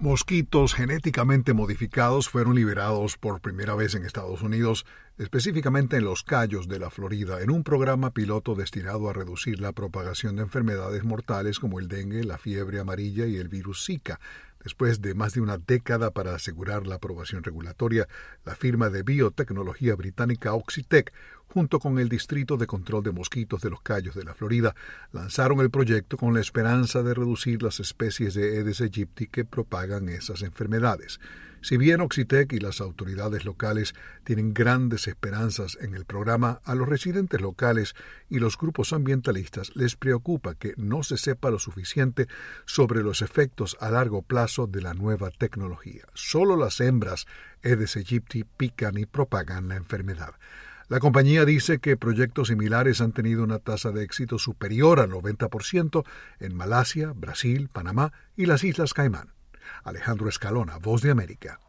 Mosquitos genéticamente modificados fueron liberados por primera vez en Estados Unidos, específicamente en los Cayos de la Florida, en un programa piloto destinado a reducir la propagación de enfermedades mortales como el dengue, la fiebre amarilla y el virus Zika, Después de más de una década para asegurar la aprobación regulatoria, la firma de biotecnología británica Oxitec, junto con el Distrito de Control de Mosquitos de los Cayos de la Florida, lanzaron el proyecto con la esperanza de reducir las especies de Aedes aegypti que propagan esas enfermedades. Si bien Oxitec y las autoridades locales tienen grandes esperanzas en el programa, a los residentes locales y los grupos ambientalistas les preocupa que no se sepa lo suficiente sobre los efectos a largo plazo de la nueva tecnología. Solo las hembras Aedes aegypti pican y propagan la enfermedad. La compañía dice que proyectos similares han tenido una tasa de éxito superior al 90% en Malasia, Brasil, Panamá y las Islas Caimán. Alejandro Escalona, Voz de América.